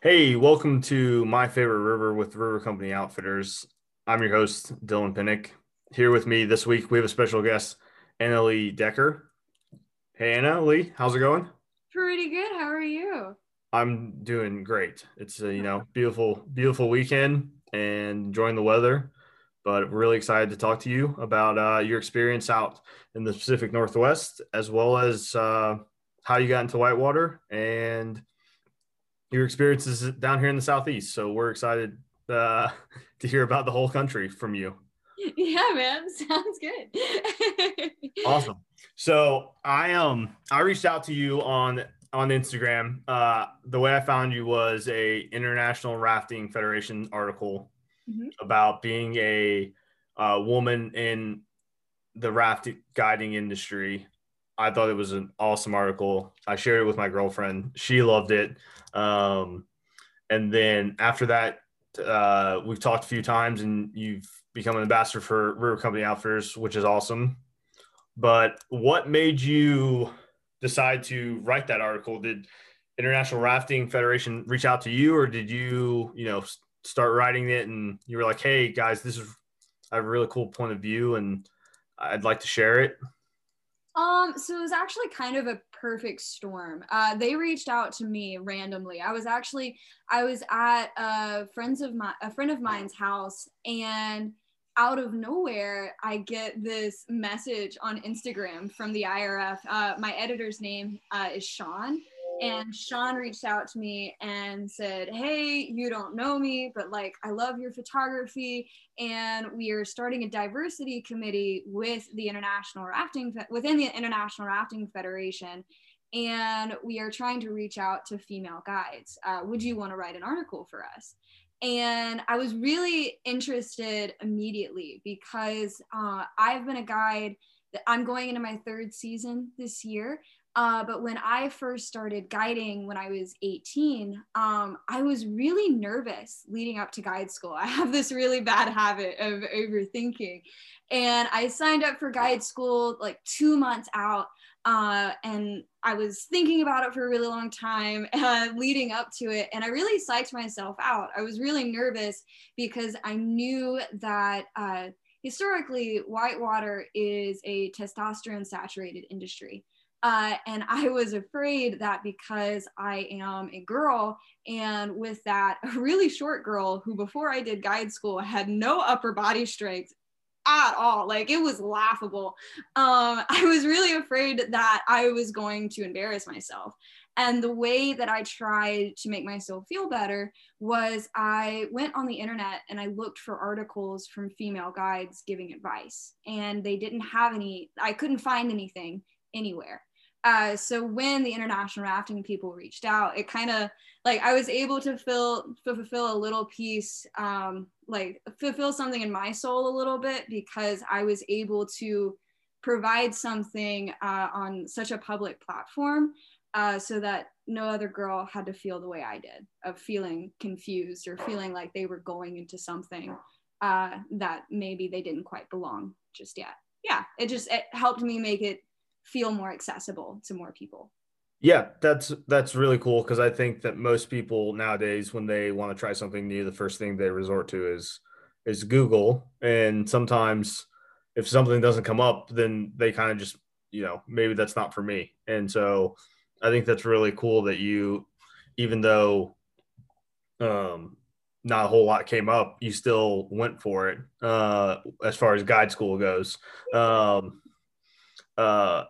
Hey, welcome to my favorite river with River Company Outfitters. I'm your host, Dylan Pinnick. Here with me this week, we have a special guest, Anna Lee Decker. Hey, Anna Lee, how's it going? Pretty good. How are you? I'm doing great. It's a you know beautiful, beautiful weekend and enjoying the weather. But really excited to talk to you about uh, your experience out in the Pacific Northwest, as well as uh, how you got into whitewater and your experiences down here in the southeast. So we're excited uh, to hear about the whole country from you. Yeah, man, sounds good. awesome. So I um I reached out to you on on Instagram. Uh, the way I found you was a International Rafting Federation article mm-hmm. about being a uh, woman in the raft guiding industry. I thought it was an awesome article. I shared it with my girlfriend. She loved it. Um, and then after that, uh, we've talked a few times, and you've become an ambassador for River Company Outfitters, which is awesome. But what made you decide to write that article? Did International Rafting Federation reach out to you, or did you, you know, start writing it and you were like, "Hey guys, this is a really cool point of view, and I'd like to share it." Um, so it was actually kind of a perfect storm. Uh, they reached out to me randomly. I was actually I was at a friends of my a friend of mine's house, and out of nowhere, I get this message on Instagram from the IRF. Uh, my editor's name uh, is Sean, and Sean reached out to me and said, Hey, you don't know me, but like, I love your photography. And we are starting a diversity committee with the International Rafting, within the International Rafting Federation. And we are trying to reach out to female guides. Uh, would you want to write an article for us? And I was really interested immediately because uh, I've been a guide. I'm going into my third season this year. Uh, but when I first started guiding when I was 18, um, I was really nervous leading up to guide school. I have this really bad habit of overthinking. And I signed up for guide school like two months out. Uh, and I was thinking about it for a really long time uh, leading up to it. And I really psyched myself out. I was really nervous because I knew that uh, historically, whitewater is a testosterone saturated industry. Uh, and I was afraid that because I am a girl and with that, a really short girl who before I did guide school had no upper body strength at all. Like it was laughable. Um, I was really afraid that I was going to embarrass myself. And the way that I tried to make myself feel better was I went on the internet and I looked for articles from female guides giving advice. And they didn't have any, I couldn't find anything anywhere. Uh, so when the international rafting people reached out, it kind of like I was able to fill fulfill a little piece, um, like fulfill something in my soul a little bit because I was able to provide something uh, on such a public platform uh, so that no other girl had to feel the way I did of feeling confused or feeling like they were going into something uh, that maybe they didn't quite belong just yet. Yeah, it just it helped me make it feel more accessible to more people. Yeah, that's that's really cool because I think that most people nowadays, when they want to try something new, the first thing they resort to is is Google, and sometimes if something doesn't come up, then they kind of just you know maybe that's not for me, and so I think that's really cool that you, even though um, not a whole lot came up, you still went for it uh, as far as guide school goes. Um, uh,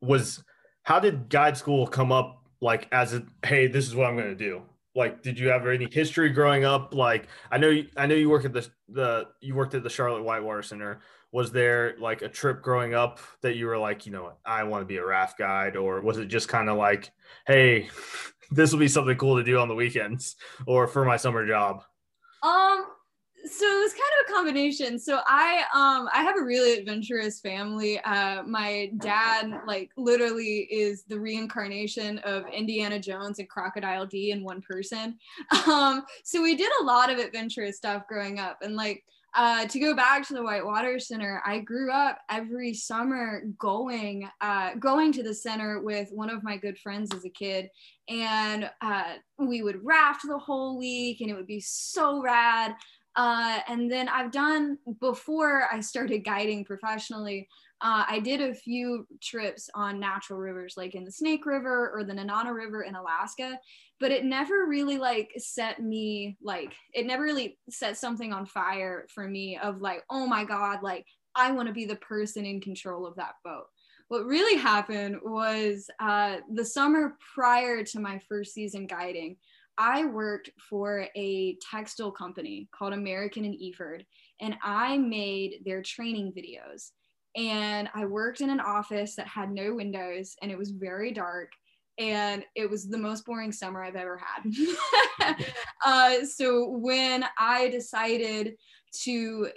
was how did guide school come up like as a hey this is what i'm going to do? Like did you have any history growing up? Like i know you, i know you work at the the you worked at the charlotte whitewater center. Was there like a trip growing up that you were like you know i want to be a raft guide or was it just kind of like hey this will be something cool to do on the weekends or for my summer job um so it was kind of a combination. So I um I have a really adventurous family. Uh my dad like literally is the reincarnation of Indiana Jones and Crocodile D in one person. Um so we did a lot of adventurous stuff growing up and like uh, to go back to the Whitewater Center, I grew up every summer going uh, going to the center with one of my good friends as a kid, and uh, we would raft the whole week, and it would be so rad. Uh, and then I've done before I started guiding professionally. Uh, I did a few trips on natural rivers, like in the Snake River or the Nenana River in Alaska, but it never really like set me like it never really set something on fire for me of like, oh my god, like I want to be the person in control of that boat. What really happened was uh, the summer prior to my first season guiding. I worked for a textile company called American and Efird, and I made their training videos. And I worked in an office that had no windows and it was very dark. And it was the most boring summer I've ever had. uh, so when I decided to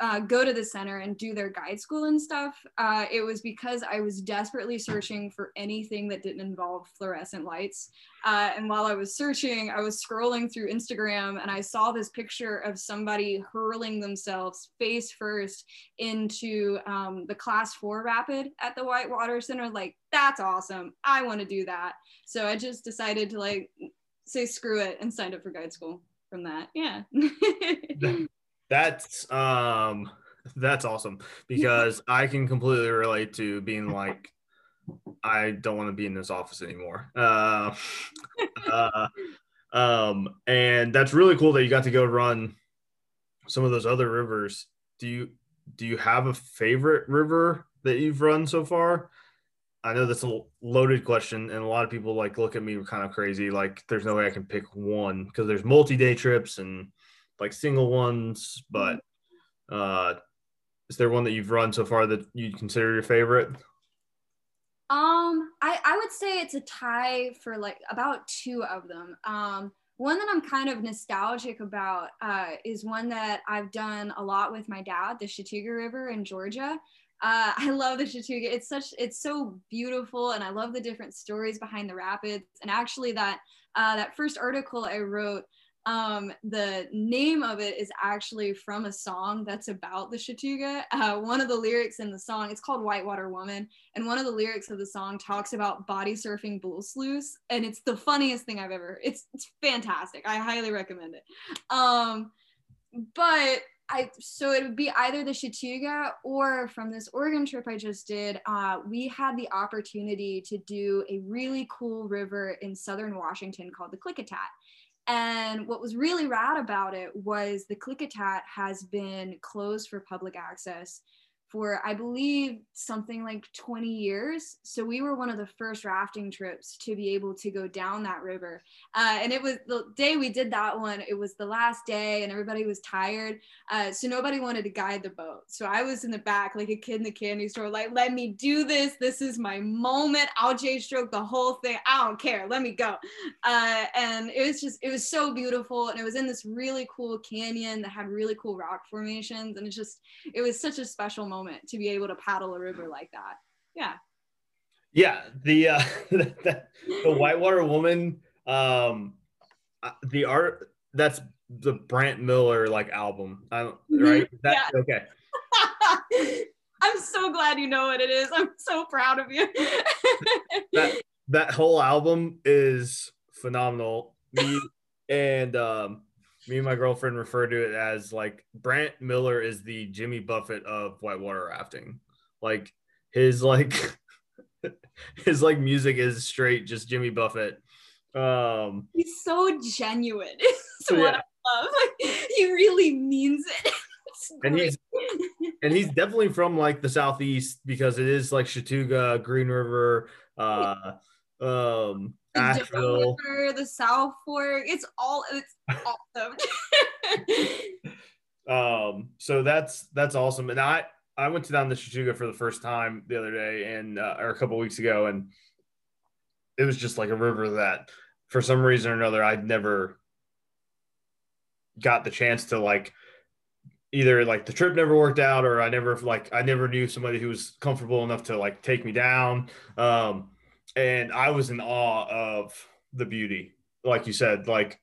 uh, go to the center and do their guide school and stuff, uh, it was because I was desperately searching for anything that didn't involve fluorescent lights. Uh, and while I was searching, I was scrolling through Instagram and I saw this picture of somebody hurling themselves face first into um, the class four rapid at the Whitewater Center. Like, that's awesome. I want to do that. So I just decided to like say screw it and signed up for guide school from that. Yeah. That's um that's awesome because I can completely relate to being like I don't want to be in this office anymore. Uh, uh, um, and that's really cool that you got to go run some of those other rivers. Do you do you have a favorite river that you've run so far? I know that's a loaded question, and a lot of people like look at me kind of crazy. Like, there's no way I can pick one because there's multi-day trips and like single ones, but uh, is there one that you've run so far that you'd consider your favorite? Um, I, I would say it's a tie for like about two of them. Um, one that I'm kind of nostalgic about uh, is one that I've done a lot with my dad, the Chattooga River in Georgia. Uh, I love the Chattooga. It's such, it's so beautiful, and I love the different stories behind the rapids. And actually, that uh, that first article I wrote um, the name of it is actually from a song that's about the Chattooga. Uh, one of the lyrics in the song, it's called Whitewater Woman, and one of the lyrics of the song talks about body surfing bull sluice, and it's the funniest thing I've ever. It's it's fantastic. I highly recommend it. Um, but I so it would be either the Chattooga or from this Oregon trip I just did. Uh, we had the opportunity to do a really cool river in southern Washington called the Klickitat and what was really rad about it was the Klickitat has been closed for public access for I believe something like 20 years. So we were one of the first rafting trips to be able to go down that river. Uh, and it was the day we did that one, it was the last day and everybody was tired. Uh, so nobody wanted to guide the boat. So I was in the back like a kid in the candy store, like, let me do this. This is my moment. I'll J stroke the whole thing. I don't care. Let me go. Uh, and it was just, it was so beautiful. And it was in this really cool canyon that had really cool rock formations. And it's just, it was such a special moment moment to be able to paddle a river like that. Yeah. Yeah, the uh, the, the Whitewater Woman, um, uh, the art that's the Brant Miller like album, I don't, mm-hmm. right? That, yeah. Okay. I'm so glad you know what it is. I'm so proud of you. that that whole album is phenomenal. Me and um, me and my girlfriend refer to it as like Brant Miller is the Jimmy Buffett of whitewater rafting. Like his like his like music is straight just Jimmy Buffett. Um he's so genuine. It's what. I love. Like he really means it. and he's and he's definitely from like the southeast because it is like Chattooga, Green River, uh um Asheville, the South Fork. It's all it's awesome. um, so that's that's awesome. And I I went to down the Chattooga for the first time the other day and uh, or a couple weeks ago, and it was just like a river that for some reason or another I'd never got the chance to like either like the trip never worked out or I never like I never knew somebody who was comfortable enough to like take me down. Um, and I was in awe of the beauty, like you said, like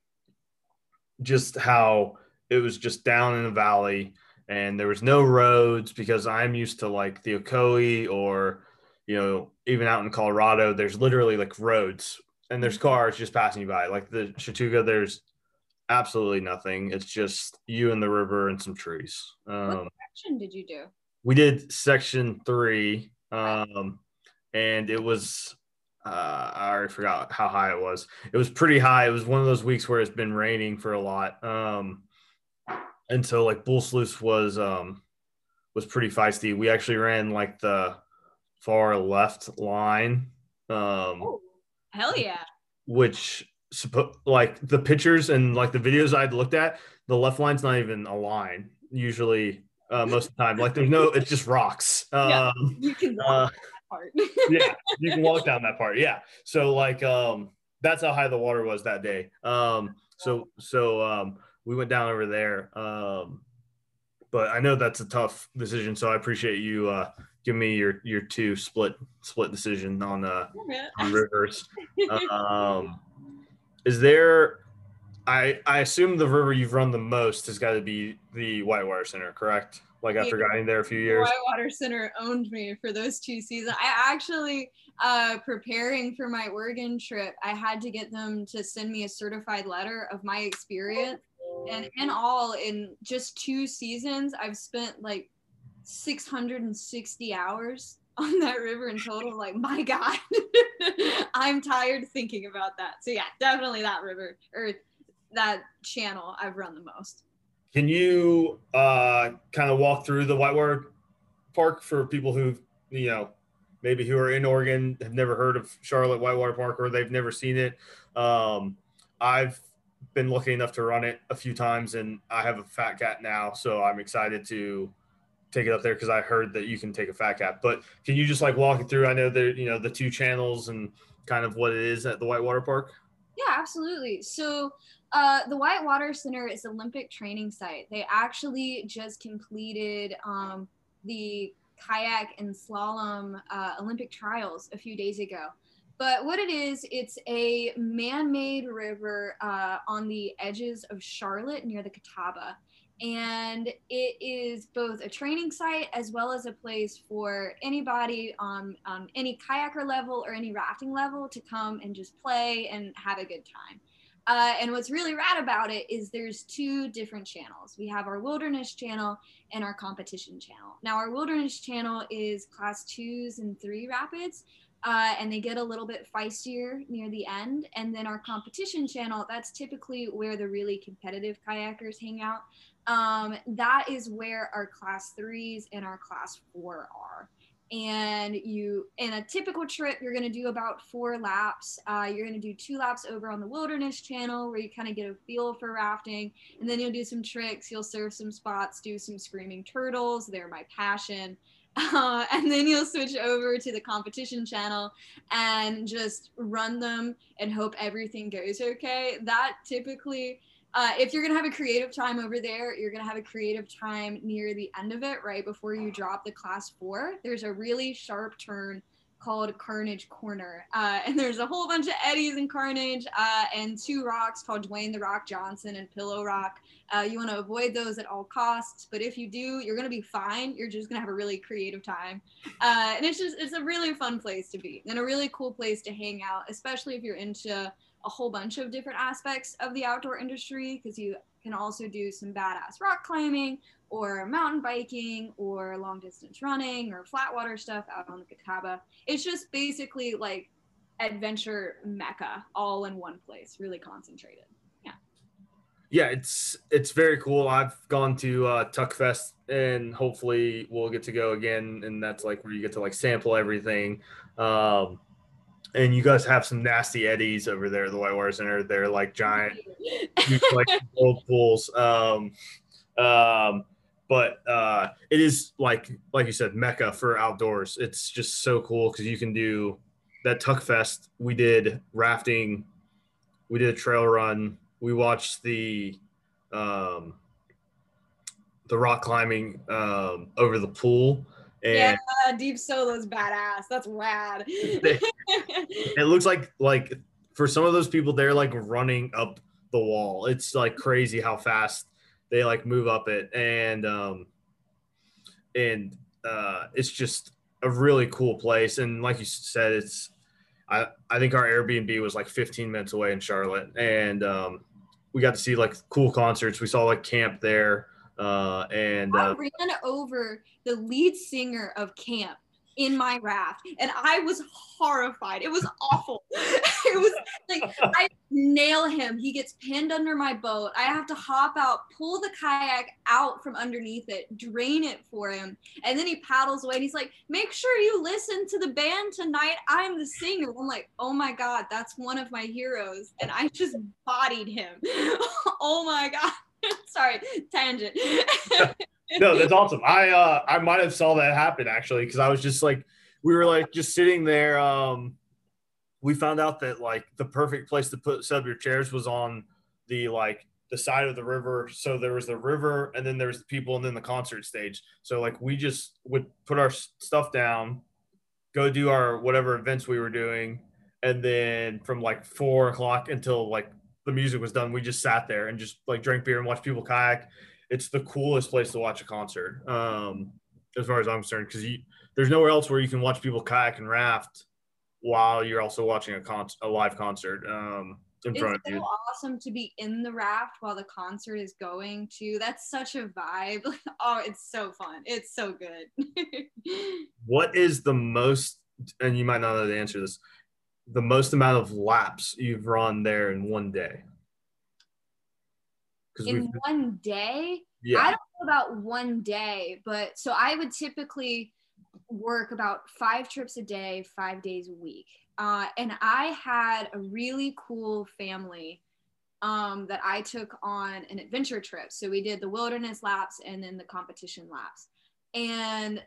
just how it was just down in the valley and there was no roads because I'm used to like the Ocoee or you know even out in Colorado there's literally like roads and there's cars just passing you by. Like the Chattooga there's absolutely nothing. It's just you and the river and some trees. Um, what section did you do? we did section three um, and it was uh, I already forgot how high it was. It was pretty high. It was one of those weeks where it's been raining for a lot. Um, and so like Bull Sluice was um was pretty feisty. We actually ran like the far left line. Um oh, hell yeah. Which like the pictures and like the videos I'd looked at, the left line's not even a line usually uh, most of the time. Like there's no, it's just rocks. Yeah, um, you can uh, part. yeah, you can walk down that part. Yeah. So like um that's how high the water was that day. Um so so um we went down over there. Um, but I know that's a tough decision, so I appreciate you uh, giving me your your two split split decision on uh on rivers. um, is there? I I assume the river you've run the most has got to be the Whitewater Center, correct? Like after getting there a few years. Whitewater Center owned me for those two seasons. I actually uh, preparing for my Oregon trip, I had to get them to send me a certified letter of my experience and in all in just two seasons i've spent like 660 hours on that river in total like my god i'm tired thinking about that so yeah definitely that river or that channel i've run the most can you uh kind of walk through the whitewater park for people who you know maybe who are in oregon have never heard of charlotte whitewater park or they've never seen it um i've been lucky enough to run it a few times, and I have a fat cat now, so I'm excited to take it up there because I heard that you can take a fat cat. But can you just like walk it through? I know that you know, the two channels and kind of what it is at the Whitewater Park. Yeah, absolutely. So uh, the Whitewater Center is Olympic training site. They actually just completed um, the kayak and slalom uh, Olympic trials a few days ago. But what it is, it's a man made river uh, on the edges of Charlotte near the Catawba. And it is both a training site as well as a place for anybody on um, any kayaker level or any rafting level to come and just play and have a good time. Uh, and what's really rad about it is there's two different channels. We have our wilderness channel and our competition channel. Now, our wilderness channel is class twos and three rapids, uh, and they get a little bit feistier near the end. And then our competition channel, that's typically where the really competitive kayakers hang out. Um, that is where our class threes and our class four are. And you, in a typical trip, you're going to do about four laps. Uh, you're going to do two laps over on the wilderness channel where you kind of get a feel for rafting. And then you'll do some tricks. You'll surf some spots, do some screaming turtles. They're my passion. Uh, and then you'll switch over to the competition channel and just run them and hope everything goes okay. That typically, uh, if you're gonna have a creative time over there, you're gonna have a creative time near the end of it, right before you drop the class four. There's a really sharp turn called Carnage Corner. Uh, and there's a whole bunch of eddies in Carnage uh, and two rocks called Dwayne the Rock Johnson and Pillow Rock. Uh, you want to avoid those at all costs, but if you do, you're to be fine. You're just to have a really creative time. Uh, and it's just, it's a really fun place to be and a really cool place to hang out, especially if you're into a whole bunch of different aspects of the outdoor industry because you can also do some badass rock climbing or mountain biking or long distance running or flat water stuff out on the Catawba. It's just basically like adventure mecca all in one place, really concentrated. Yeah. Yeah, it's it's very cool. I've gone to uh, Tuck Fest and hopefully we'll get to go again. And that's like where you get to like sample everything. Um, and you guys have some nasty eddies over there, the White Whitewater Center. They're like giant, huge, like old pools. Um, um, but uh, it is like like you said mecca for outdoors it's just so cool because you can do that tuck fest we did rafting we did a trail run we watched the um, the the rock climbing um, over the pool. And yeah, deep solo's badass. That's rad. it looks like like for some of those people, they're like running up the wall. It's like crazy how fast they like move up it, and um, and uh, it's just a really cool place. And like you said, it's I I think our Airbnb was like 15 minutes away in Charlotte, and um, we got to see like cool concerts. We saw like Caamp there. Uh, and uh, I ran over the lead singer of Caamp in my raft and I was horrified. It was awful. it was like I nail him. He gets pinned under my boat. I have to hop out, pull the kayak out from underneath it, drain it for him. And then he paddles away and he's like, make sure you listen to the band tonight. I'm the singer. I'm like, oh my God, that's one of my heroes. And I just bodied him. oh my God. Sorry, tangent. no, that's awesome. I uh I might have saw that happen actually because I was just like we were like just sitting there. Um, we found out that like the perfect place to put set up your chairs was on the like the side of the river. So there was the river, and then there was the people, and then the concert stage. So like we just would put our stuff down, go do our whatever events we were doing, and then from like four o'clock until like the music was done, we just sat there and just like drank beer and watched people kayak. It's the coolest place to watch a concert, um, as far as I'm concerned, because there's nowhere else where you can watch people kayak and raft while you're also watching a con- a live concert um, in front so of you. awesome to be in the raft while the concert is going too. That's such a vibe. oh, it's so fun. It's so good. what is the most, and you might not know the answer to this, the most amount of laps you've run there in one day? In one day? Yeah. I don't know about one day, but so I would typically work about five trips a day, five days a week. Uh, and I had a really cool family um, that I took on an adventure trip. So we did the wilderness laps and then the competition laps. And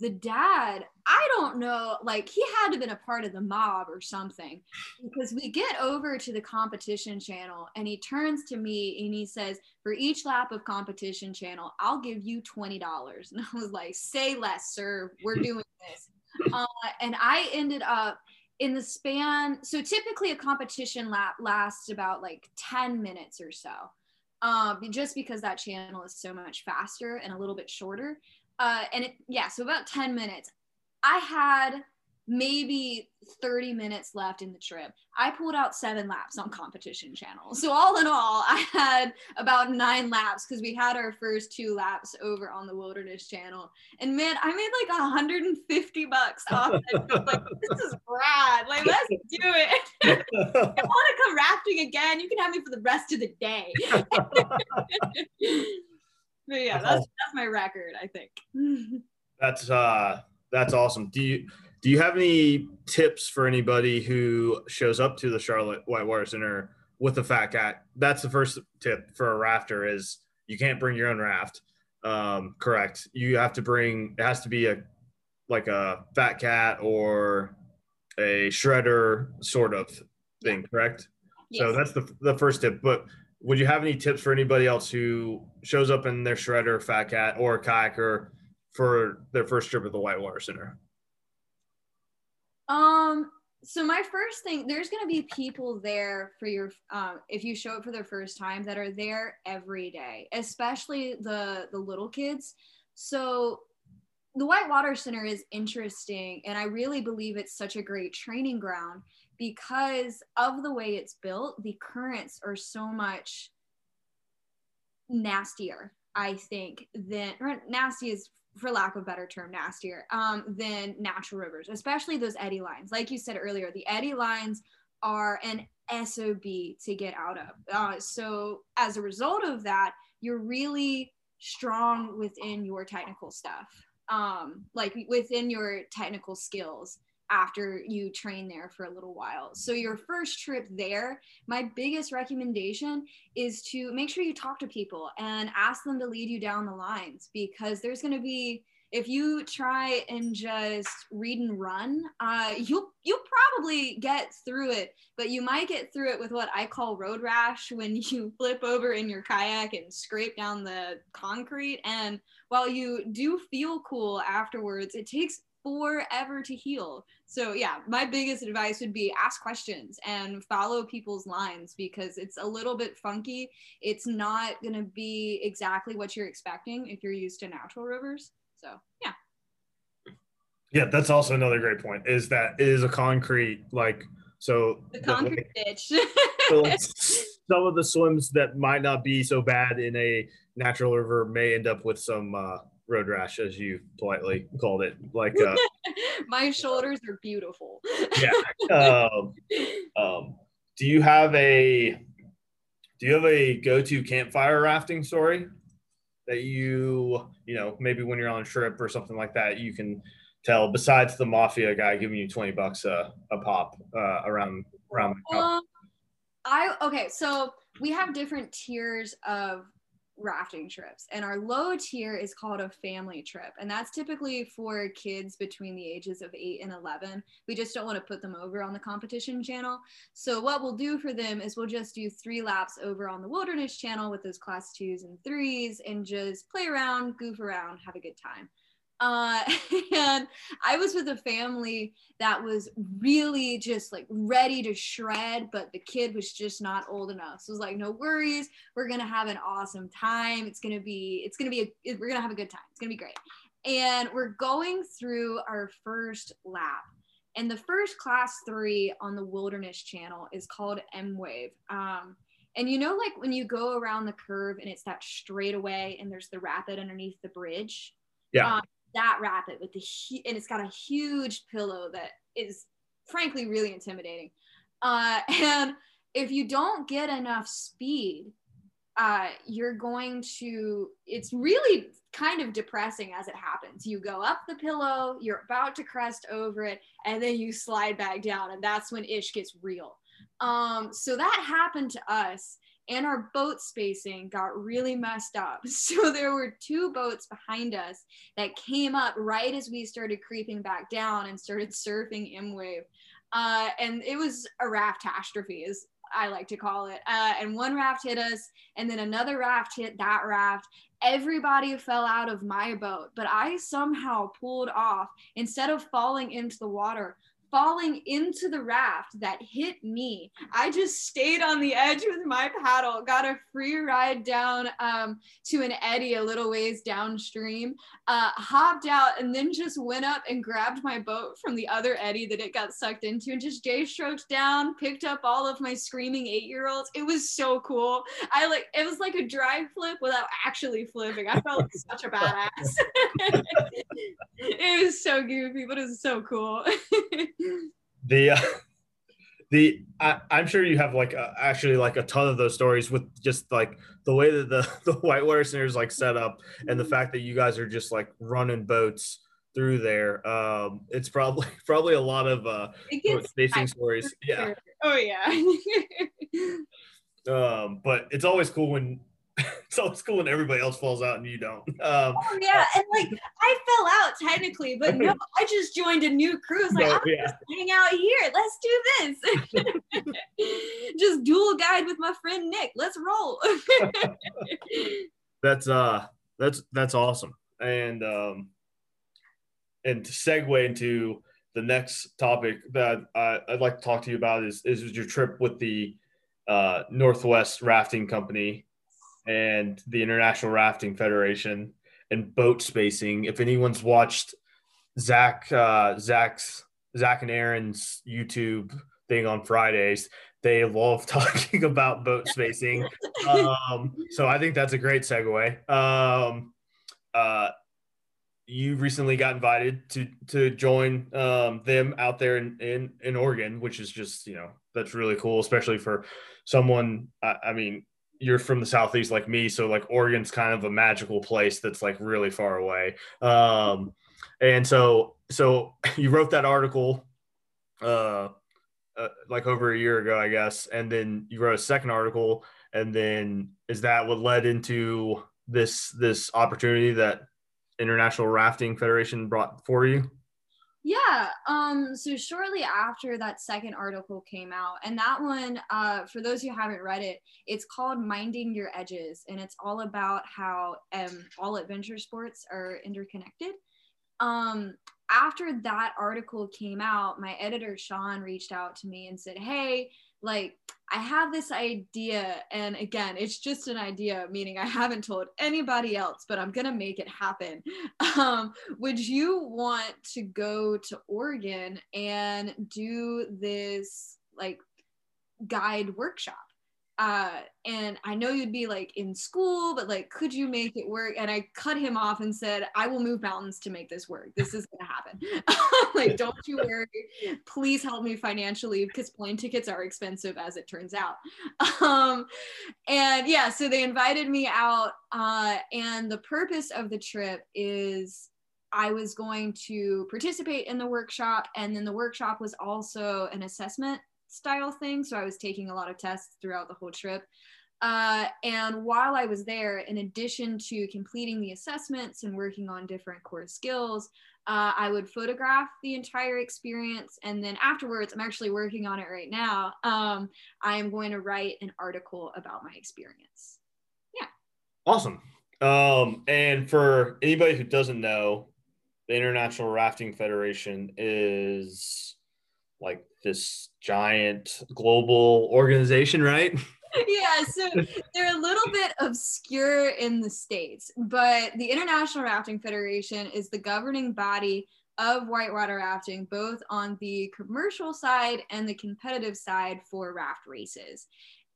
the dad, I don't know, like he had to have been a part of the mob or something because we get over to the competition channel and he turns to me and he says, For each lap of competition channel, I'll give you $20. And I was like, Say less, sir. We're doing this. Uh, and I ended up in the span, so typically a competition lap lasts about like 10 minutes or so. Um, just because that channel is so much faster and a little bit shorter uh, and it yeah so about 10 minutes. I had maybe 30 minutes left in the trip. I pulled out seven laps on competition channel. So all in all i had about nine laps because we had our first two laps over on the wilderness channel. And man i made like 150 bucks off it. Like this is rad. Like let's do it. I want to come rafting again you can have me for the rest of the day but yeah, that's that's my record, I think. that's uh that's awesome. Do you do you have any tips for anybody who shows up to the Charlotte White Whitewater Center with a fat cat? That's the first tip for a rafter is you can't bring your own raft. Um, correct. You have to bring it has to be a like a fat cat or a shredder sort of thing, yeah. correct? Yes. So that's the the first tip. But would you have any tips for anybody else who shows up in their shredder, fat cat, or kayaker for their first trip at the Whitewater Center? Um, so my first thing, there's gonna be people there for your um, if you show up for the first time that are there every day, especially the the little kids. So the Whitewater Center is interesting, and I really believe it's such a great training ground because of the way it's built, the currents are so much nastier, I think, than nasty is for lack of a better term, nastier um, than natural rivers, especially those eddy lines. Like you said earlier, the eddy lines are an SOB to get out of. Uh, so as a result of that, you're really strong within your technical stuff, um, like within your technical skills after you train there for a little while. So, your first trip there, my biggest recommendation is to make sure you talk to people and ask them to lead you down the lines because there's going to be, if you try and just read and run, uh, you'll you'll probably get through it, but you might get through it with what I call road rash when you flip over in your kayak and scrape down the concrete. And while you do feel cool afterwards, it takes forever to heal. So yeah, my biggest advice would be ask questions and follow people's lines because it's a little bit funky. It's not going to be exactly what you're expecting if you're used to natural rivers. So, yeah. Yeah, that's also another great point is that it is a concrete like so the concrete the, ditch. so like, some of the swims that might not be so bad in a natural river may end up with some uh, road rash, as you politely called it. Like uh, my shoulders are beautiful. yeah. Um, um, do you have a do you have a go-to campfire rafting story that you you know maybe when you're on a trip or something like that you can tell besides the mafia guy giving you 20 bucks a, a pop uh, around around the um, I okay so we have different tiers of rafting trips. And our low tier is called a family trip. And that's typically for kids between the ages of 8 and 11 we just don't want to put them over on the competition channel. So what we'll do for them is we'll just do three laps over on the wilderness channel with those class twos and threes and just play around goof around have a good time uh, and I was with a family that was really just like ready to shred, but the kid was just not old enough. So it was like, no worries, we're gonna have an awesome time. It's gonna be, it's gonna be, a, we're gonna have a good time. It's gonna be great. And we're going through our first lap. And the first class three on the Wilderness Channel is called M Wave. Um, and you know, like when you go around the curve and it's that straightaway and there's the rapid underneath the bridge. Yeah. Um, that rapid with the and it's got a huge pillow that is frankly really intimidating. Uh, and if you don't get enough speed, uh, you're going to, it's really kind of depressing as it happens. You go up the pillow, you're about to crest over it, and then you slide back down. And that's when ish gets real. Um, so that happened to us and our boat spacing got really messed up. So there were two boats behind us that came up right as we started creeping back down and started surfing M wave. Uh, and it was a raft catastrophe, as I like to call it. Uh, and one raft hit us, and then another raft hit that raft. Everybody fell out of my boat, but I somehow pulled off instead of falling into the water falling into the raft that hit me. I just stayed on the edge with my paddle, got a free ride down um, to an eddy a little ways downstream, uh, hopped out, and then just went up and grabbed my boat from the other eddy that it got sucked into and just J stroked down, picked up all of my screaming eight year olds. It was so cool. I like it was like a dry flip without actually flipping. I felt like such a badass. it was so goofy, but it was so cool. the uh, the I, am sure you have like a, actually like a ton of those stories with just like the way that the the whitewater center is like set up and the fact that you guys are just like running boats through there um it's probably probably a lot of uh facing stories. yeah. oh yeah. Um but it's always cool when it's always cool when everybody else falls out and you don't. Um, oh yeah, and like I fell out technically, but no, I just joined a new crew. It's like no, I'm yeah. just hang out here. Let's do this. just dual guide with my friend Nick. Let's roll. that's uh, that's that's awesome. And um, and to segue into the next topic that I, I'd like to talk to you about is is your trip with the uh, Northwest Rafting Company and the International Rafting Federation and boat spacing. If anyone's watched Zach, uh, Zach's Zach and Aaron's YouTube thing on Fridays, they love talking about boat spacing. um, so I think that's a great segue. Um, uh, you recently got invited to to join um, them out there in, in in Oregon, which is just you know that's really cool, especially for someone. I, I mean, you're from the southeast like me so like oregon's kind of a magical place that's like really far away um and so so you wrote that article uh, uh, like over a year ago i guess and then you wrote a second article and then is that what led into this this opportunity that International Rafting Federation brought for you? Yeah. Um, so shortly after that second article came out, and that one, uh, for those who haven't read it, it's called Minding Your Edges, and it's all about how um, all adventure sports are interconnected. Um, after that article came out, my editor Sean reached out to me and said, Hey, like I have this idea, and again, it's just an idea, meaning I haven't told anybody else, but I'm gonna make it happen. Um, would you want to go to Oregon and do this like guide workshop? Uh and i know you'd be like in school but like could you make it work? And i cut him off and said i will move mountains to make this work. This is gonna happen. Like don't you worry. Please help me financially because plane tickets are expensive as it turns out. Um and yeah so they invited me out uh and the purpose of the trip is I was going to participate in the workshop, and then the workshop was also an assessment style thing. So I was taking a lot of tests throughout the whole trip. Uh, and while I was there, in addition to completing the assessments and working on different core skills, uh, I would photograph the entire experience. And then afterwards, I'm actually working on it right now. Um, I am going to write an article about my experience. Yeah. Awesome. Um, and for anybody who doesn't know, the International Rafting Federation is like this giant global organization, right? yeah, so they're a little bit obscure in the States, but the International Rafting Federation is the governing body of whitewater rafting, both on the commercial side and the competitive side for raft races.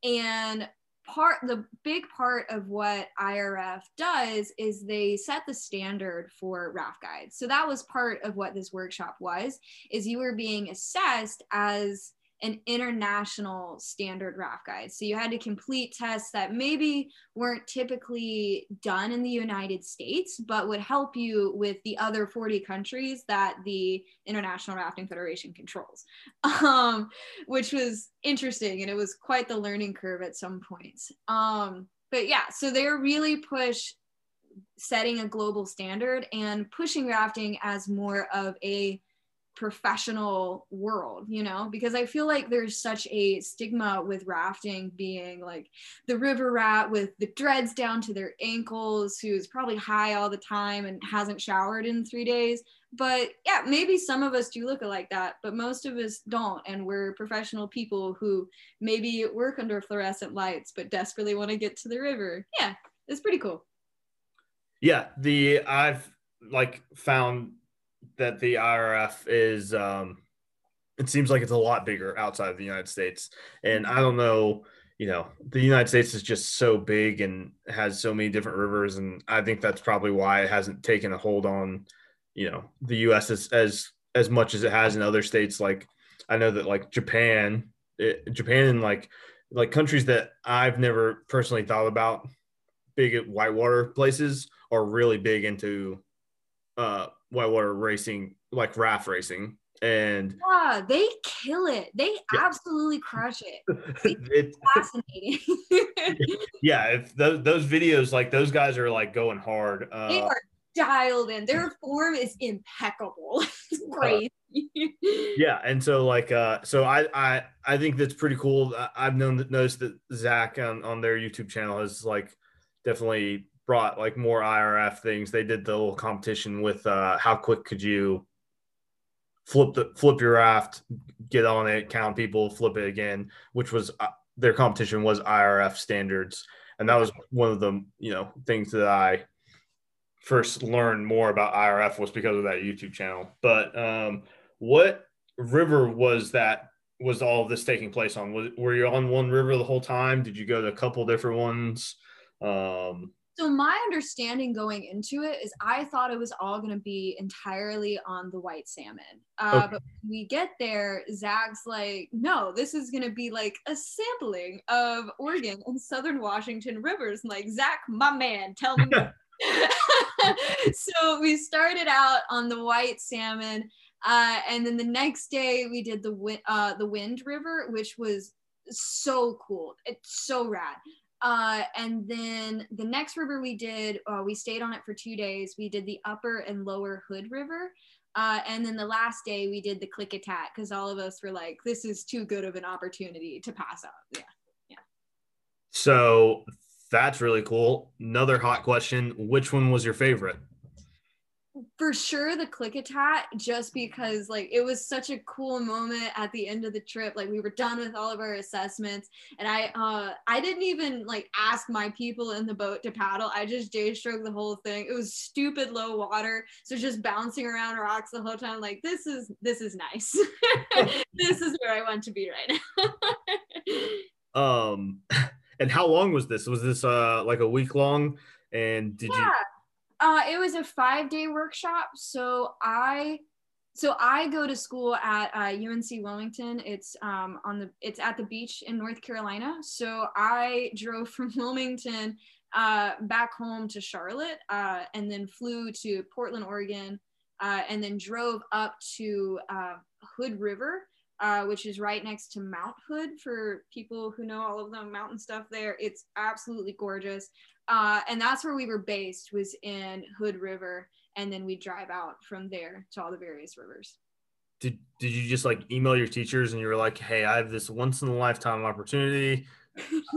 And part the big part of what IRF does is they set the standard for raft guides. So that was part of what this workshop was is you were being assessed as an international standard raft guide. So you had to complete tests that maybe weren't typically done in the United States, but would help you with the other 40 countries that the International Rafting Federation controls, um, which was interesting. And it was quite the learning curve at some points. Um, but yeah, so they're really push setting a global standard and pushing rafting as more of a professional world, you know, because I feel like there's such a stigma with rafting being like the river rat with the dreads down to their ankles, who's probably high all the time and hasn't showered in three days. But yeah, maybe some of us do look like that, but most of us don't. And we're professional people who maybe work under fluorescent lights, but desperately want to get to the river. Yeah, it's pretty cool. Yeah, the I've like found that the IRF is um, it seems like it's a lot bigger outside of the United States. And I don't know, you know, the United States is just so big and has so many different rivers. And I think that's probably why it hasn't taken a hold on, you know, the US as as, as much as it has in other states. Like I know that like Japan, it, Japan and like like countries that I've never personally thought about big whitewater places are really big into uh whitewater racing, like raft racing. And yeah, they kill it. They yeah. absolutely crush it. It's fascinating. yeah, if those, those videos, like those guys are like going hard. Uh, they are dialed in. Their form is impeccable. it's crazy. Uh, yeah, and so like uh so I I I think that's pretty cool. I, have known noticed that Zach on, on their YouTube channel has like definitely brought like more IRF things. They did the little competition with uh, how quick could you flip the flip your raft, get on it, count people, flip it again, which was uh, their competition was IRF standards, and that was one of the you know things that I first learned more about IRF was because of that YouTube channel. But um, what river was that? Was all this taking place on? Were you on one river the whole time? Did you go to a couple different ones? Um, so my understanding going into it is I thought it was all going to be entirely on the white salmon. Uh, okay. But we get there, Zach's like, no, this is going to be like a sampling of Oregon and Southern Washington rivers. Like, Zach, my man, tell me. so we started out on the white salmon. Uh, and then the next day we did the, uh, the Wind River, which was so cool. It's so rad. Uh, and then the next river we did, uh, we stayed on it for two days. We did the upper and lower Hood River. Uh, and then the last day we did the Klickitat because all of us were like, this is too good of an opportunity to pass up. Yeah. Yeah. So that's really cool. Another hot question. Which one was your favorite? For sure the Klickitat just because like it was such a cool moment at the end of the trip like we were done with all of our assessments and i uh i didn't even like ask my people in the boat to paddle i just j stroked the whole thing it was stupid low water so just bouncing around rocks the whole time like this is this is nice. This is where i want to be right now. Um and how long was this? Was this uh like a week long? And did yeah. you uh, it was a five day workshop. So I, so I go to school at uh, UNC Wilmington. It's um, on the, it's at the beach in North Carolina. So I drove from Wilmington uh, back home to Charlotte, uh, and then flew to Portland, Oregon, uh, and then drove up to uh, Hood River. Uh, which is right next to Mount Hood for people who know all of the mountain stuff there. It's absolutely gorgeous. Uh, and that's where we were based was in Hood River, and then we drive out from there to all the various rivers. Did Did you just like email your teachers and you were like, "Hey, I have this once in a lifetime opportunity.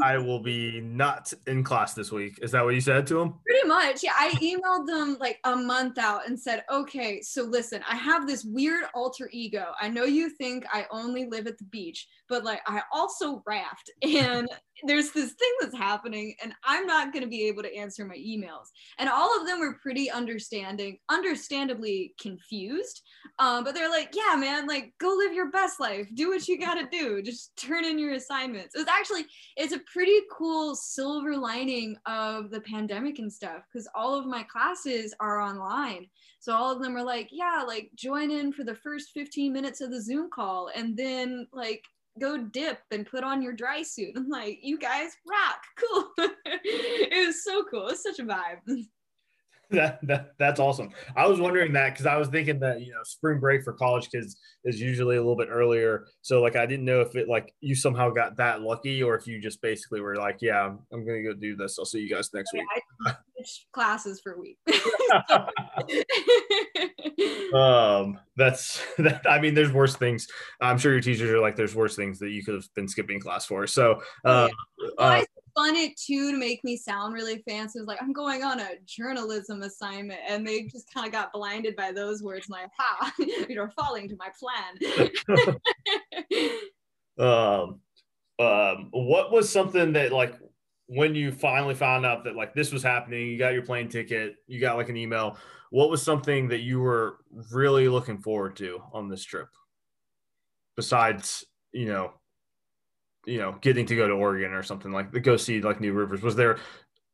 I will be not in class this week. Is that what you said to them? Pretty much. Yeah. I emailed them like a month out and said, okay, so listen, I have this weird alter ego. I know you think I only live at the beach, but like I also raft. And there's this thing that's happening, and I'm not going to be able to answer my emails. And all of them were pretty understanding, understandably confused. Um, but they're like, yeah, man, like go live your best life. Do what you got to do. Just turn in your assignments. It was actually, it's a pretty cool silver lining of the pandemic and stuff because all of my classes are online. So all of them are like, yeah, like join in for the first 15 minutes of the Zoom call and then like go dip and put on your dry suit. I'm like, you guys rock. Cool. it was so cool. It's such a vibe. that, that that's awesome. I was wondering that because I was thinking that you know spring break for college kids is usually a little bit earlier. So like I didn't know if it like you somehow got that lucky or if you just basically were like, yeah, I'm, I'm gonna go do this. I'll see you guys next week. I classes for a week. um, that's that. I mean, there's worse things. I'm sure your teachers are like, there's worse things that you could have been skipping class for. So. Uh, well, uh, spun it too to make me sound really fancy. It was like, I'm going on a journalism assignment. And they just kind of got blinded by those words. Like, ha, you're falling to my plan. um, um, what was something that like when you finally found out that like this was happening, you got your plane ticket, you got like an email, what was something that you were really looking forward to on this trip? Besides, you know, you know, getting to go to Oregon or something like that, go see like new rivers. Was there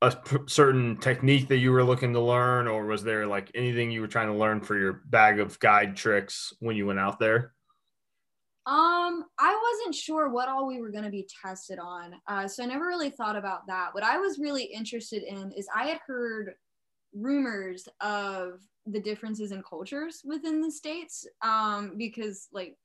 a p- certain technique that you were looking to learn, or was there like anything you were trying to learn for your bag of guide tricks when you went out there? Um, I wasn't sure what all we were going to be tested on, uh, so I never really thought about that. What I was really interested in is I had heard rumors of the differences in cultures within the states, um, because like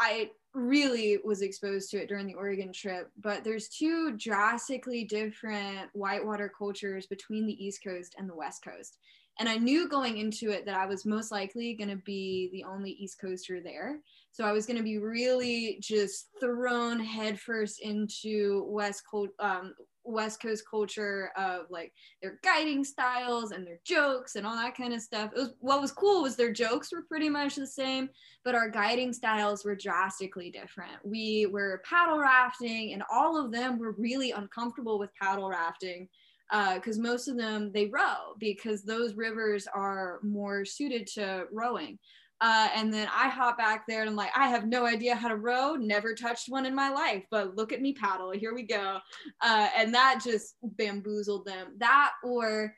I really was exposed to it during the Oregon trip, but there's two drastically different whitewater cultures between the East Coast and the West Coast. And I knew going into it that I was most likely going to be the only East Coaster there. So I was going to be really just thrown headfirst into West Coast, um, West Coast culture of like their guiding styles and their jokes and all that kind of stuff. It was what was cool was their jokes were pretty much the same, but our guiding styles were drastically different. We were paddle rafting, and all of them were really uncomfortable with paddle rafting because uh, most of them they row because those rivers are more suited to rowing. Uh, and then I hop back there and I'm like, I have no idea how to row, never touched one in my life, but look at me paddle. Here we go. Uh, and that just bamboozled them. That or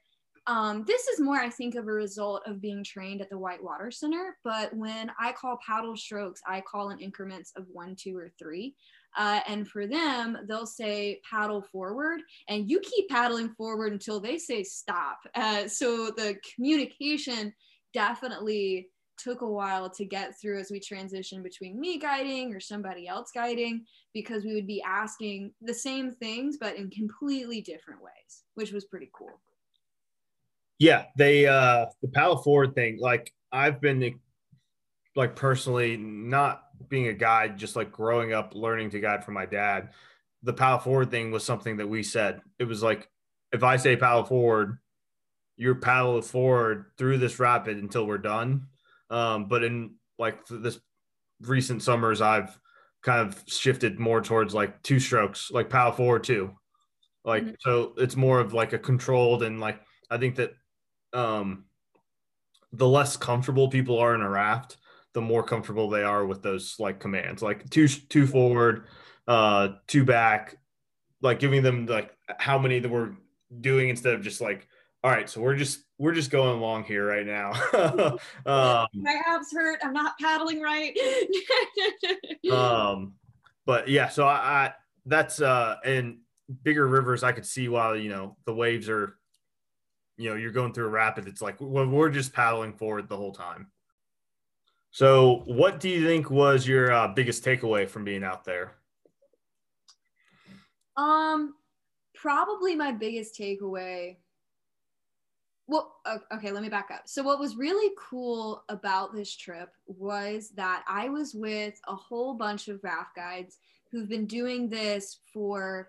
um, this is more, I think, of a result of being trained at the Whitewater Center. But when I call paddle strokes, I call in increments of one, two, or three. Uh, and for them, they'll say paddle forward, and you keep paddling forward until they say stop. Uh, so the communication definitely took a while to get through as we transitioned between me guiding or somebody else guiding because we would be asking the same things but in completely different ways, which was pretty cool. Yeah, they uh the paddle forward thing, like I've been like personally not being a guide, just like growing up learning to guide from my dad. The paddle forward thing was something that we said. It was like if I say paddle forward, you're paddle forward through this rapid until we're done. Um, but in like this recent summers, I've kind of shifted more towards like two strokes, like paddle forward two. Like mm-hmm. so it's more of like a controlled and like I think that um the less comfortable people are in a raft, the more comfortable they are with those like commands, like two two forward, uh, two back, like giving them like how many that we're doing instead of just like, all right, so we're just we're just going along here right now. um, My abs hurt. I'm not paddling right. um, but yeah, so I, I that's uh, and bigger rivers I could see while you know the waves are you know you're going through a rapid it's like we're just paddling forward the whole time so what do you think was your uh, biggest takeaway from being out there um probably my biggest takeaway well okay let me back up so what was really cool about this trip was that i was with a whole bunch of raft guides who've been doing this for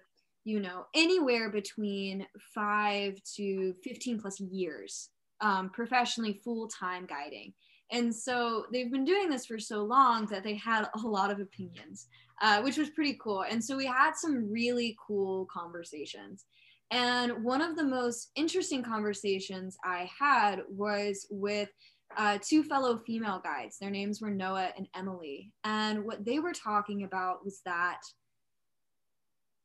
you know, anywhere between five to 15 plus years um, professionally full time guiding. And so they've been doing this for so long that they had a lot of opinions, uh, which was pretty cool. And so we had some really cool conversations. And one of the most interesting conversations I had was with uh, two fellow female guides. Their names were Noah and Emily. And what they were talking about was that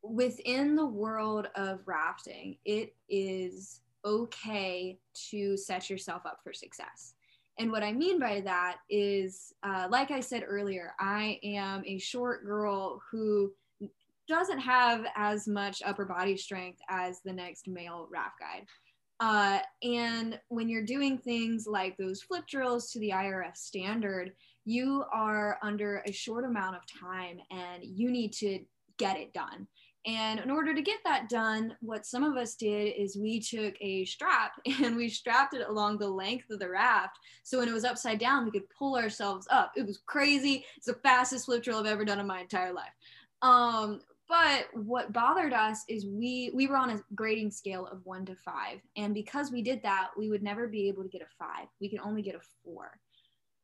within the world of rafting, it is okay to set yourself up for success. And what I mean by that is, uh, like I said earlier, I am a short girl who doesn't have as much upper body strength as the next male raft guide. Uh, and when you're doing things like those flip drills to the IRF standard, you are under a short amount of time and you need to get it done. And in order to get that done, what some of us did is we took a strap and we strapped it along the length of the raft. So when it was upside down, we could pull ourselves up. It was crazy. It's the fastest flip drill I've ever done in my entire life. Um, but what bothered us is we we were on a grading scale of one to five, and because we did that, we would never be able to get a five. We could only get a four.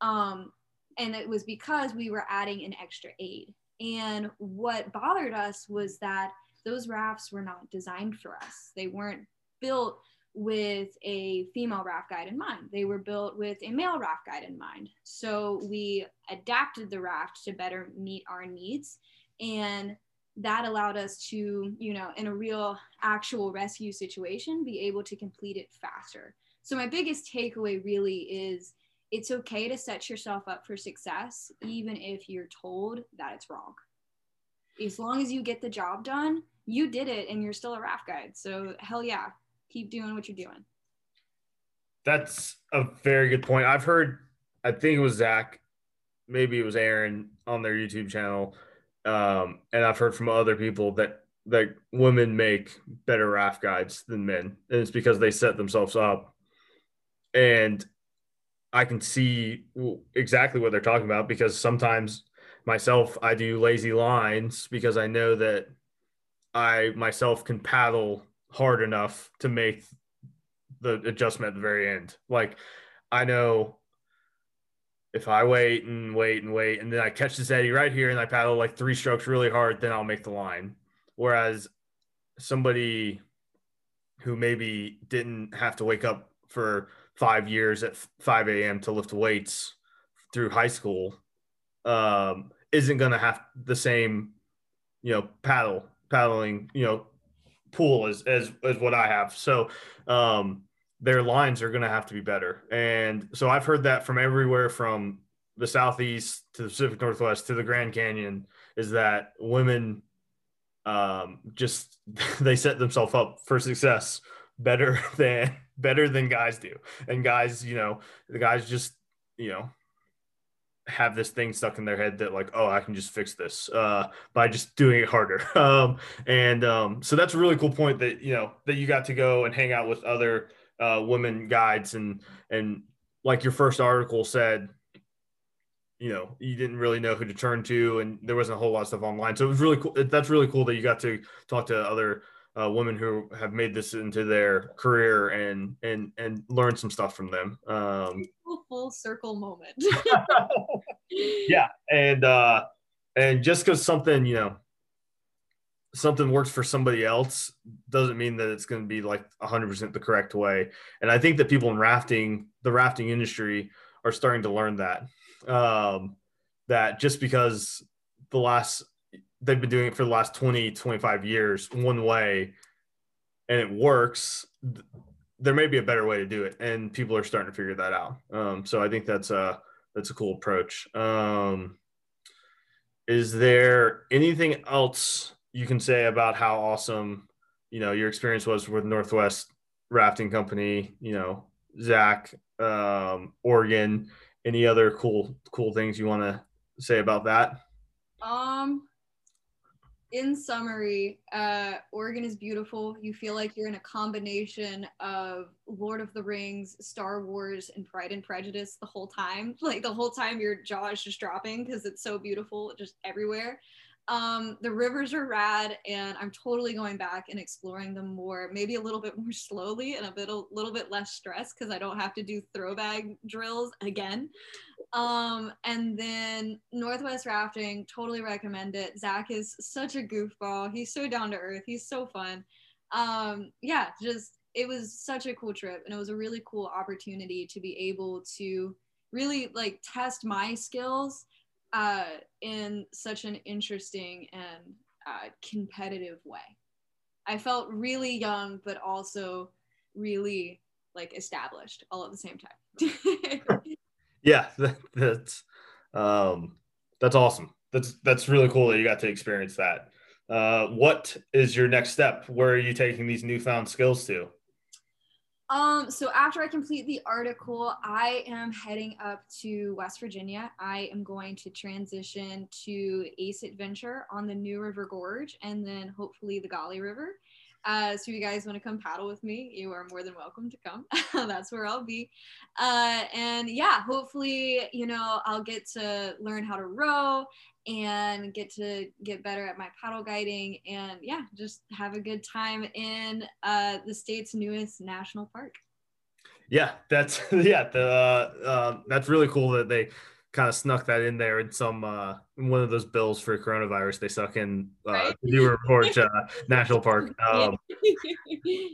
Um, and it was because we were adding an extra aid. And what bothered us was that those rafts were not designed for us. They weren't built with a female raft guide in mind. They were built with a male raft guide in mind. So we adapted the raft to better meet our needs. And that allowed us to, you know, in a real actual rescue situation, be able to complete it faster. So my biggest takeaway really is it's okay to set yourself up for success, even if you're told that it's wrong. As long as you get the job done, you did it and you're still a raft guide. So, hell yeah, keep doing what you're doing. That's a very good point. I've heard, I think it was Zach, maybe it was Aaron on their YouTube channel. Um, and I've heard from other people that that women make better raft guides than men. And it's because they set themselves up. And I can see exactly what they're talking about because sometimes myself I do lazy lines because I know that I myself can paddle hard enough to make the adjustment at the very end. Like I know if I wait and wait and wait and then I catch this eddy right here and I paddle like three strokes really hard, then I'll make the line. Whereas somebody who maybe didn't have to wake up for five years at 5 a.m. to lift weights through high school um, isn't going to have the same, you know, paddle paddling, you know, pool as as as what I have. So um, their lines are going to have to be better. And so I've heard that from everywhere from the southeast to the Pacific Northwest to the Grand Canyon is that women um, just they set themselves up for success better than better than guys do. And guys, you know, the guys just, you know, have this thing stuck in their head that like oh i can just fix this uh, by just doing it harder um, and um, so that's a really cool point that you know that you got to go and hang out with other uh, women guides and and like your first article said you know you didn't really know who to turn to and there wasn't a whole lot of stuff online. So it was really cool that's really cool that you got to talk to other uh, women who have made this into their career and and and learn some stuff from them. Um full circle moment. Yeah and uh and just because something you know something works for somebody else doesn't mean that it's going to be like 100% the correct way. And i think that people in rafting the rafting industry are starting to learn that um, that just because the last they've been doing it for the last 20 25 years one way and it works there may be a better way to do it and people are starting to figure that out. Um, so i think that's a that's a cool approach. Um, is there anything else you can say about how awesome you know your experience was with northwest rafting company you know zach um, oregon any other cool cool things you want to say about that um in summary, uh, Oregon is beautiful. You feel like you're in a combination of Lord of the Rings, Star Wars, and Pride and Prejudice the whole time. Like the whole time, your jaw is just dropping because it's so beautiful, just everywhere. Um, the rivers are rad, and I'm totally going back and exploring them more, maybe a little bit more slowly and a bit a little bit less stress because I don't have to do throw bag drills again. Um, and then Northwest Rafting, totally recommend it. Zach is such a goofball. He's so down to earth. He's so fun. Um, yeah, just it was such a cool trip, and it was a really cool opportunity to be able to really like test my skills uh, in such an interesting and uh, competitive way. I felt really young, but also really like established all at the same time. yeah, that, that's um, that's awesome. That's that's really cool that you got to experience that. Uh, what is your next step? Where are you taking these newfound skills to? Um, so after I complete the article, I am heading up to West Virginia. I am going to transition to Ace Adventure on the New River Gorge and then hopefully the Gauley River. Uh, so you guys want to come paddle with me, you are more than welcome to come. That's where I'll be. Uh, and yeah, hopefully, you know, I'll get to learn how to row and get to get better at my paddle guiding and yeah, just have a good time in uh, the state's newest national park. Yeah, that's yeah, the uh, uh, that's really cool that they kind of snuck that in there in some uh, one of those bills for coronavirus. They suck in uh, right? New River uh, National Park. Um,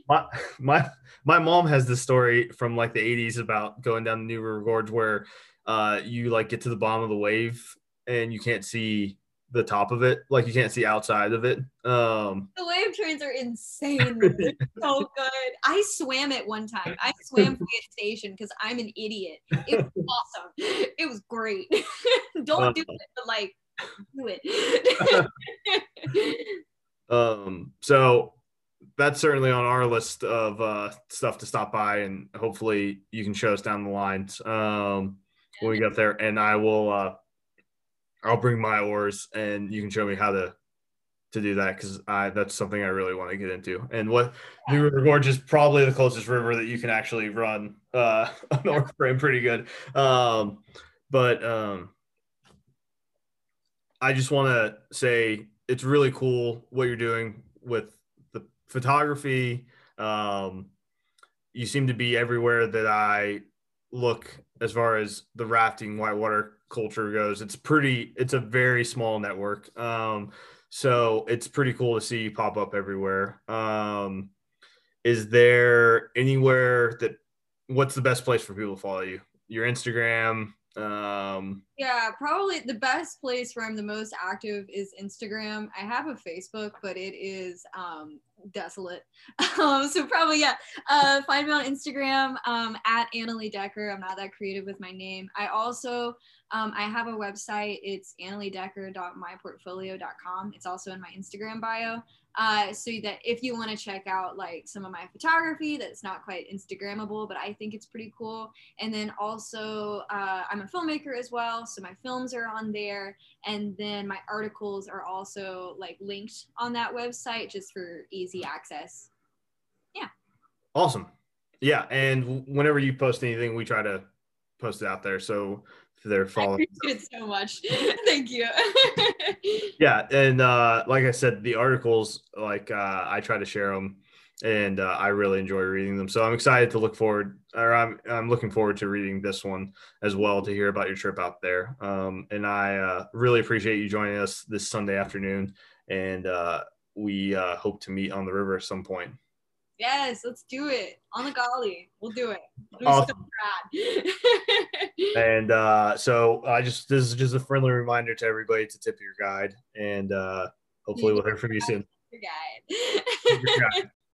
my my my mom has this story from like the '80s about going down the New River Gorge where uh, you like get to the bottom of the wave and you can't see the top of it, like you can't see outside of it. Um, the wave trains are insane. so good. I swam it one time. I swam Fayette Station because I'm an idiot. It was awesome. It was great. Don't uh, do it, but like do it. um. So that's certainly on our list of uh, stuff to stop by, and hopefully you can show us down the lines um, when we get there. And I will. Uh, I'll bring my oars and you can show me how to to do that because I that's something I really want to get into. And what New River Gorge is probably the closest river that you can actually run uh north frame pretty good. Um but um I just want to say it's really cool what you're doing with the photography. Um you seem to be everywhere that I look as far as the rafting whitewater culture goes. It's pretty. It's a very small network. Um, so it's pretty cool to see you pop up everywhere. Um, is there anywhere that? What's the best place for people to follow you? Your Instagram. Um, yeah, probably the best place where I'm the most active is Instagram. I have a Facebook, but it is um, desolate. Um, so probably yeah. Uh, find me on Instagram um, at Annalie Decker. I'm not that creative with my name. I also um, I have a website. It's annaliedecker.myportfolio.com. It's also in my Instagram bio. Uh, so that if you want to check out like some of my photography that's not quite Instagrammable, but I think it's pretty cool. And then also, uh, I'm a filmmaker as well. So my films are on there. And then my articles are also like linked on that website just for easy access. Yeah. Awesome. Yeah. And whenever you post anything, we try to post it out there. So they're following. I appreciate it so much. Thank you. yeah, and uh, like I said, the articles, like uh, I try to share them, and uh, I really enjoy reading them. So I'm excited to look forward, or I'm I'm looking forward to reading this one as well to hear about your trip out there. Um, and I uh, really appreciate you joining us this Sunday afternoon, and uh, we uh, hope to meet on the river at some point. Yes, let's do it on the Gauley. We'll do it. Awesome. and uh, so I just this is just a friendly reminder to everybody to tip your guide, and uh, hopefully we'll hear from you soon. Your guide.